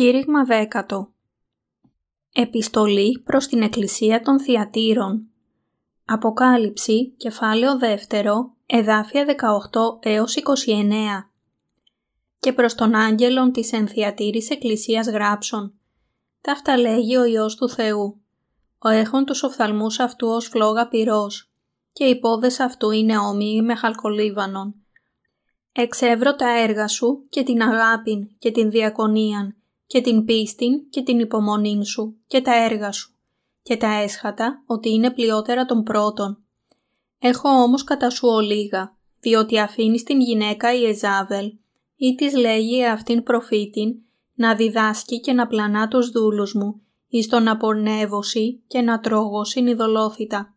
Κήρυγμα δέκατο. Επιστολή προς την Εκκλησία των Θιατήρων. Αποκάλυψη, κεφάλαιο δεύτερο, εδάφια 18 έως 29 Και προς τον άγγελον της ενθιατήρης Εκκλησίας γράψων Ταύτα λέγει ο Υιός του Θεού. Ο έχων τους οφθαλμούς αυτού ως φλόγα πυρός και οι πόδες αυτού είναι όμοιοι με χαλκολίβανον. Εξεύρω τα έργα σου και την αγάπην και την διακονίαν και την πίστην και την υπομονήν σου και τα έργα σου και τα έσχατα ότι είναι πλειότερα των πρώτων. Έχω όμως κατά σου ολίγα, διότι αφήνεις την γυναίκα η Εζάβελ ή της λέγει αυτήν προφήτην να διδάσκει και να πλανά τους δούλους μου εις τον απορνεύωση και να τρόγωσιν ειδωλόθητα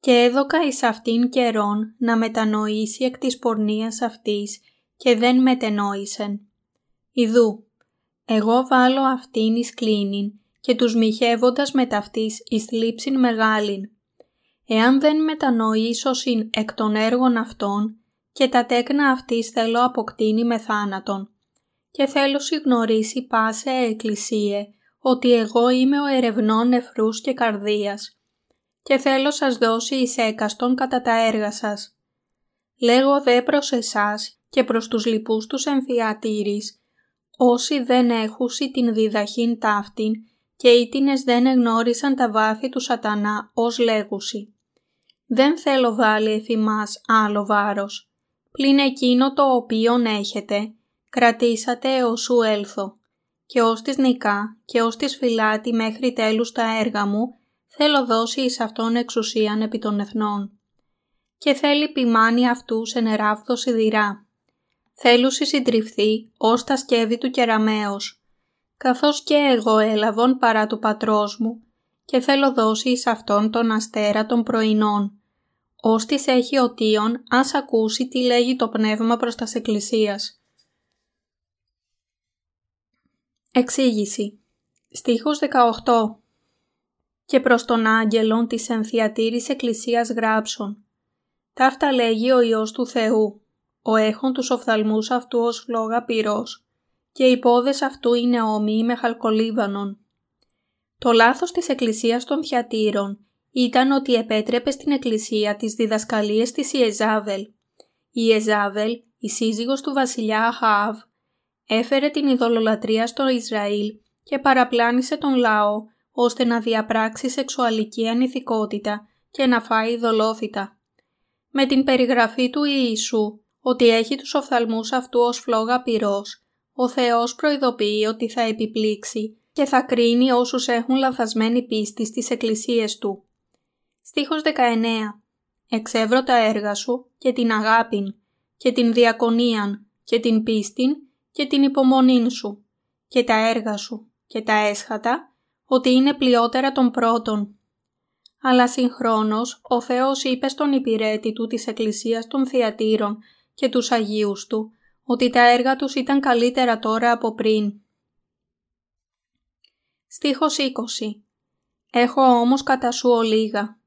και έδωκα εις αυτήν καιρόν να μετανοήσει εκ της πορνείας αυτής και δεν μετενόησεν. Ιδού, εγώ βάλω αυτήν εις κλίνην και τους μοιχεύοντας με ταυτής εις λήψην μεγάλην. Εάν δεν μετανοήσωσιν εκ των έργων αυτών και τα τέκνα αυτής θέλω αποκτήνει με θάνατον. Και θέλω συγνωρίσει πάσε εκκλησίε ότι εγώ είμαι ο ερευνών νεφρούς και καρδίας και θέλω σας δώσει εις έκαστον κατά τα έργα σας. Λέγω δε προς εσάς και προς τους λοιπούς τους εμφιατήρης, όσοι δεν έχουσι την διδαχήν ταύτην και ήτινες δεν εγνώρισαν τα βάθη του σατανά ως λέγουσι. Δεν θέλω βάλει εφημάς άλλο βάρος, πλην εκείνο το οποίον έχετε, κρατήσατε έως σου έλθω, και ως της νικά και ως της φυλάτη μέχρι τέλους τα έργα μου, θέλω δώσει εις αυτόν εξουσίαν επί των εθνών. Και θέλει ποιμάνει αυτούς εν εράφδο σιδηρά. Θέλουσι συντριφθεί ως τα σκεύη του κεραμέως, καθώς και εγώ έλαβον παρά του πατρός μου, και θέλω δώσει εις αυτόν τον αστέρα των πρωινών, ως της έχει οτίον ας ακούσει τι λέγει το πνεύμα προς τας εκκλησίας. Εξήγηση Στίχος 18 και προς τον άγγελον της ενθιατήρης εκκλησίας γράψων. Ταύτα λέγει ο Υιός του Θεού, ο έχων τους οφθαλμούς αυτού ως φλόγα πυρός, και οι πόδες αυτού είναι όμοιοι με χαλκολίβανον. Το λάθος της εκκλησίας των θιατήρων ήταν ότι επέτρεπε στην εκκλησία τις διδασκαλίες της Ιεζάβελ. Η Ιεζάβελ, η σύζυγος του βασιλιά Αχάβ, έφερε την ειδωλολατρία στο Ισραήλ και παραπλάνησε τον λαό ώστε να διαπράξει σεξουαλική ανηθικότητα και να φάει δολόθητα. Με την περιγραφή του Ιησού ότι έχει τους οφθαλμούς αυτού ως φλόγα πυρός, ο Θεός προειδοποιεί ότι θα επιπλήξει και θα κρίνει όσους έχουν λαθασμένη πίστη στις εκκλησίες Του. Στίχος 19 «Εξεύρω τα έργα σου και την αγάπην και την διακονίαν και την πίστην και την υπομονήν σου και τα έργα σου και τα έσχατα ότι είναι πλειότερα των πρώτων. Αλλά συγχρόνως ο Θεός είπε στον υπηρέτη του της Εκκλησίας των Θιατήρων και τους Αγίους του ότι τα έργα τους ήταν καλύτερα τώρα από πριν. Στίχος 20 «Έχω όμως κατά σου ολίγα,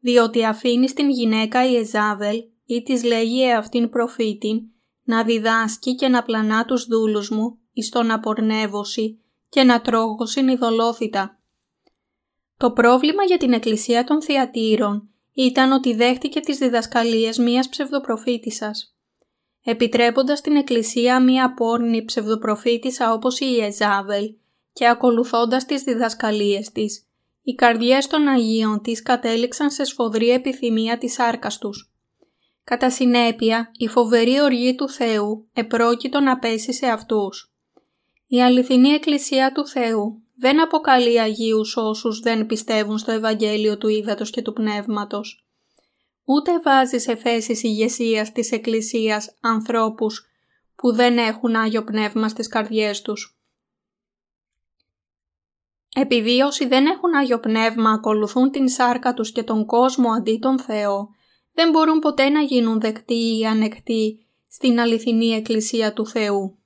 διότι αφήνεις την γυναίκα η Εζάβελ ή της λέγει εαυτήν προφήτην να διδάσκει και να πλανά τους δούλους μου εις τον απορνεύωση και να τρώγω συνειδολόθητα. Το πρόβλημα για την εκκλησία των θιατήρων ήταν ότι δέχτηκε τις διδασκαλίες μίας ψευδοπροφήτησας. Επιτρέποντας την εκκλησία μία πόρνη ψευδοπροφήτησα όπως η Ιεζάβελ και ακολουθώντας τις διδασκαλίες της, οι καρδιές των Αγίων της κατέληξαν σε σφοδρή επιθυμία της άρκας τους. Κατά συνέπεια, η φοβερή οργή του Θεού επρόκειτο να πέσει σε αυτούς. Η αληθινή Εκκλησία του Θεού δεν αποκαλεί Αγίους όσους δεν πιστεύουν στο Ευαγγέλιο του Ήδατος και του Πνεύματος. Ούτε βάζει σε θέσεις ηγεσίας της Εκκλησίας ανθρώπους που δεν έχουν Άγιο Πνεύμα στις καρδιές τους. Επειδή όσοι δεν έχουν Άγιο Πνεύμα ακολουθούν την σάρκα τους και τον κόσμο αντί τον Θεό, δεν μπορούν ποτέ να γίνουν δεκτοί ή ανεκτοί στην αληθινή Εκκλησία του Θεού.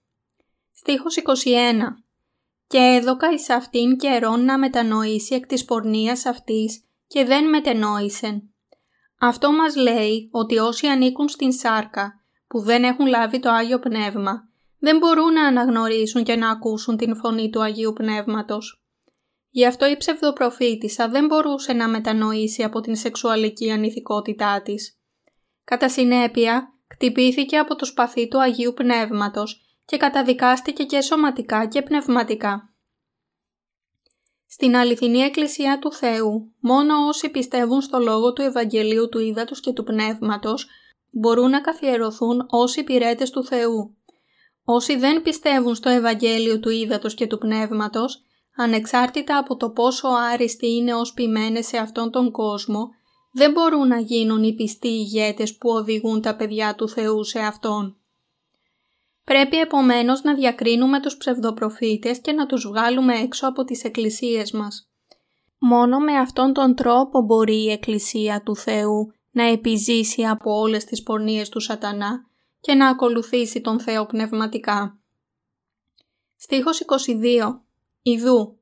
Στίχος 21 «Και έδωκα εις αυτήν καιρόν να μετανοήσει εκ της πορνείας αυτής και δεν μετενόησεν». Αυτό μας λέει ότι όσοι ανήκουν στην σάρκα που δεν έχουν λάβει το Άγιο Πνεύμα δεν μπορούν να αναγνωρίσουν και να ακούσουν την φωνή του Αγίου Πνεύματος. Γι' αυτό η ψευδοπροφήτησα δεν μπορούσε να μετανοήσει από την σεξουαλική ανηθικότητά της. Κατά συνέπεια, κτυπήθηκε από το σπαθί του Αγίου Πνεύματος και καταδικάστηκε και σωματικά και πνευματικά. Στην αληθινή Εκκλησία του Θεού, μόνο όσοι πιστεύουν στο λόγο του Ευαγγελίου του Ήδατος και του Πνεύματος μπορούν να καθιερωθούν ως υπηρέτες του Θεού. Όσοι δεν πιστεύουν στο Ευαγγέλιο του Ήδατος και του Πνεύματος, ανεξάρτητα από το πόσο άριστοι είναι ως ποιμένες σε αυτόν τον κόσμο, δεν μπορούν να γίνουν οι πιστοί ηγέτες που οδηγούν τα παιδιά του Θεού σε Αυτόν. Πρέπει επομένως να διακρίνουμε τους ψευδοπροφήτες και να τους βγάλουμε έξω από τις εκκλησίες μας. Μόνο με αυτόν τον τρόπο μπορεί η Εκκλησία του Θεού να επιζήσει από όλες τις πορνίες του σατανά και να ακολουθήσει τον Θεό πνευματικά. Στίχος 22 Ιδού,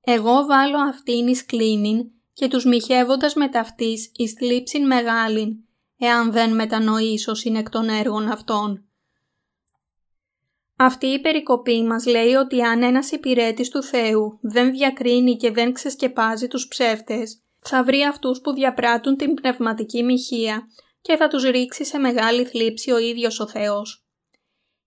εγώ βάλω αυτήν εις κλίνην και τους μοιχεύοντας με ταυτής εις θλίψην μεγάλην, εάν δεν μετανοήσω εκ των έργων αυτών. Αυτή η περικοπή μας λέει ότι αν ένας υπηρέτης του Θεού δεν διακρίνει και δεν ξεσκεπάζει τους ψεύτες, θα βρει αυτούς που διαπράττουν την πνευματική μοιχεία και θα τους ρίξει σε μεγάλη θλίψη ο ίδιος ο Θεός.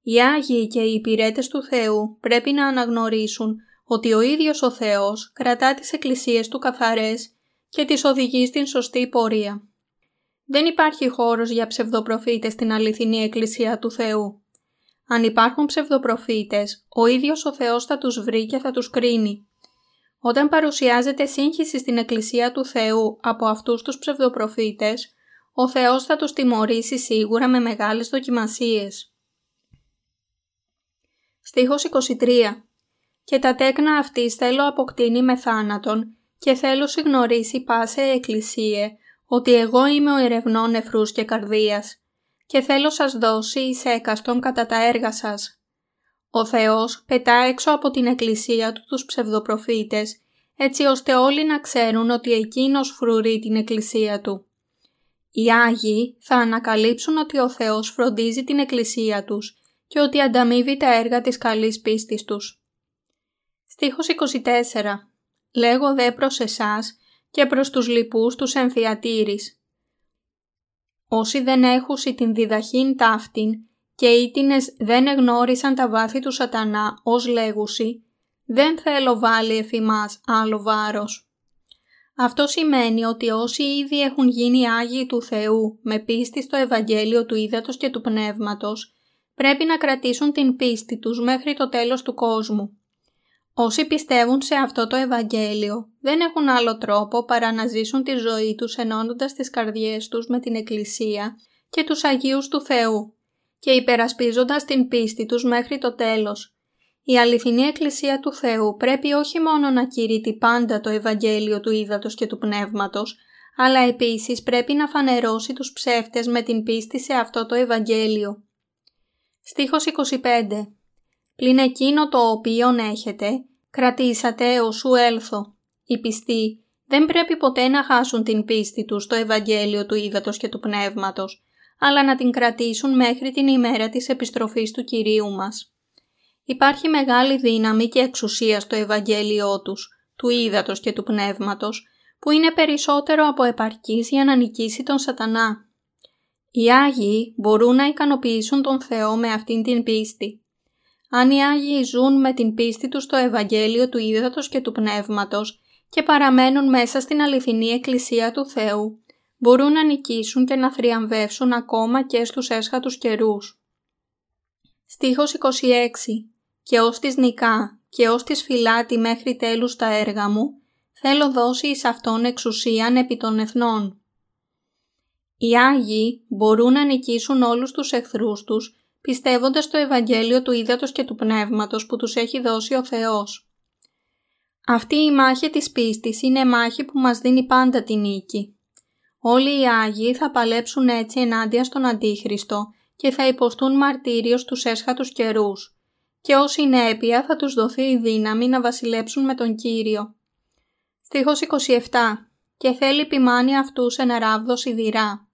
Οι Άγιοι και οι υπηρέτες του Θεού πρέπει να αναγνωρίσουν ότι ο ίδιος ο Θεός κρατά τις εκκλησίες του καθαρές και τις οδηγεί στην σωστή πορεία. Δεν υπάρχει χώρος για ψευδοπροφήτες στην αληθινή εκκλησία του Θεού. Αν υπάρχουν ψευδοπροφήτες, ο ίδιος ο Θεός θα τους βρει και θα τους κρίνει. Όταν παρουσιάζεται σύγχυση στην εκκλησία του Θεού από αυτούς τους ψευδοπροφήτες, ο Θεός θα τους τιμωρήσει σίγουρα με μεγάλες δοκιμασίες. Στίχος 23 και τα τέκνα αυτής θέλω αποκτήνει με θάνατον και θέλω συγνωρίσει πάσε εκκλησίε ότι εγώ είμαι ο ερευνών νεφρούς και καρδίας και θέλω σας δώσει εις έκαστον κατά τα έργα σας. Ο Θεός πετά έξω από την εκκλησία του τους ψευδοπροφήτες έτσι ώστε όλοι να ξέρουν ότι Εκείνος φρουρεί την εκκλησία Του. Οι Άγιοι θα ανακαλύψουν ότι ο Θεός φροντίζει την εκκλησία τους και ότι ανταμείβει τα έργα της καλής πίστης τους. Στίχος 24 «Λέγω δε προς εσάς και προς τους λοιπούς τους εμφιατήρης. Όσοι δεν έχουσι την διδαχήν ταύτην και ήτινες δεν εγνώρισαν τα βάθη του σατανά ως λέγουσι, δεν θέλω βάλει εφημάς άλλο βάρος. Αυτό σημαίνει ότι όσοι ήδη έχουν γίνει Άγιοι του Θεού με πίστη στο Ευαγγέλιο του Ήδατος και του Πνεύματος, πρέπει να κρατήσουν την πίστη τους μέχρι το τέλος του κόσμου. Όσοι πιστεύουν σε αυτό το Ευαγγέλιο δεν έχουν άλλο τρόπο παρά να ζήσουν τη ζωή τους ενώνοντας τις καρδιές τους με την Εκκλησία και τους Αγίους του Θεού και υπερασπίζοντας την πίστη τους μέχρι το τέλος. Η αληθινή Εκκλησία του Θεού πρέπει όχι μόνο να κηρύττει πάντα το Ευαγγέλιο του Ήδατος και του Πνεύματος, αλλά επίσης πρέπει να φανερώσει τους ψεύτες με την πίστη σε αυτό το Ευαγγέλιο. Στίχος 25 Πλην εκείνο το οποίον έχετε, Κρατήσατε σου έλθω. Οι πιστοί δεν πρέπει ποτέ να χάσουν την πίστη τους στο Ευαγγέλιο του Ήδατος και του Πνεύματος, αλλά να την κρατήσουν μέχρι την ημέρα της επιστροφής του Κυρίου μας. Υπάρχει μεγάλη δύναμη και εξουσία στο Ευαγγέλιό τους, του Ήδατος και του Πνεύματος, που είναι περισσότερο από επαρκής για να νικήσει τον σατανά. Οι Άγιοι μπορούν να ικανοποιήσουν τον Θεό με αυτήν την πίστη. Αν οι Άγιοι ζουν με την πίστη τους στο Ευαγγέλιο του Ήδατος και του Πνεύματος και παραμένουν μέσα στην αληθινή Εκκλησία του Θεού, μπορούν να νικήσουν και να θριαμβεύσουν ακόμα και στους έσχατους καιρούς. Στίχος 26 «Και ως της νικά και ως της φυλάτη μέχρι τέλους τα έργα μου, θέλω δώσει εις αυτόν εξουσίαν επί των εθνών». Οι Άγιοι μπορούν να νικήσουν όλους τους εχθρούς τους πιστεύοντας το Ευαγγέλιο του Ήδατος και του Πνεύματος που τους έχει δώσει ο Θεός. Αυτή η μάχη της πίστης είναι μάχη που μας δίνει πάντα την νίκη. Όλοι οι Άγιοι θα παλέψουν έτσι ενάντια στον Αντίχριστο και θα υποστούν μαρτύριο στους έσχατους καιρούς και ως συνέπεια θα τους δοθεί η δύναμη να βασιλέψουν με τον Κύριο. Στίχος 27 «Και θέλει ποιμάνει αυτούς ένα ράβδος σιδηρά.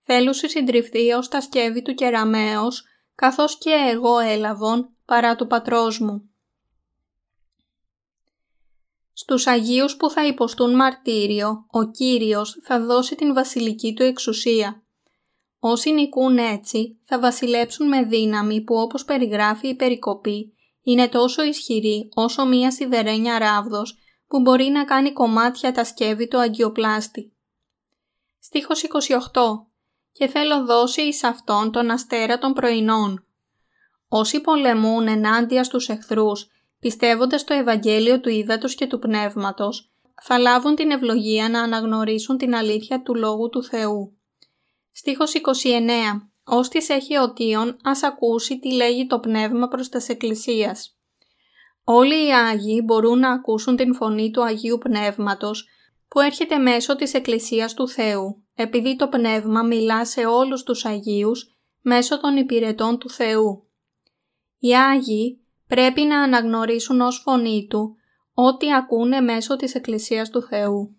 Θέλουσι συντριφθεί ως τα σκεύη του κεραμέως καθώς και εγώ έλαβον παρά του πατρός μου. Στους Αγίους που θα υποστούν μαρτύριο, ο Κύριος θα δώσει την βασιλική του εξουσία. Όσοι νικούν έτσι, θα βασιλέψουν με δύναμη που όπως περιγράφει η περικοπή, είναι τόσο ισχυρή όσο μία σιδερένια ράβδος που μπορεί να κάνει κομμάτια τα σκεύη του αγκιοπλάστη. Στίχος 28 «Και θέλω δώσει εις αυτόν τον αστέρα των πρωινών». Όσοι πολεμούν ενάντια στους εχθρούς, πιστεύοντας το Ευαγγέλιο του Ήδατος και του Πνεύματος, θα λάβουν την ευλογία να αναγνωρίσουν την αλήθεια του Λόγου του Θεού. Στίχος 29 Όστις έχει οτίον, ας ακούσει τι λέγει το Πνεύμα προς τας Εκκλησίας. Όλοι οι Άγιοι μπορούν να ακούσουν την φωνή του Αγίου Πνεύματος που έρχεται μέσω της Εκκλησίας του Θεού, επειδή το Πνεύμα μιλά σε όλους τους Αγίους μέσω των υπηρετών του Θεού. Οι Άγιοι πρέπει να αναγνωρίσουν ως φωνή Του ό,τι ακούνε μέσω της Εκκλησίας του Θεού.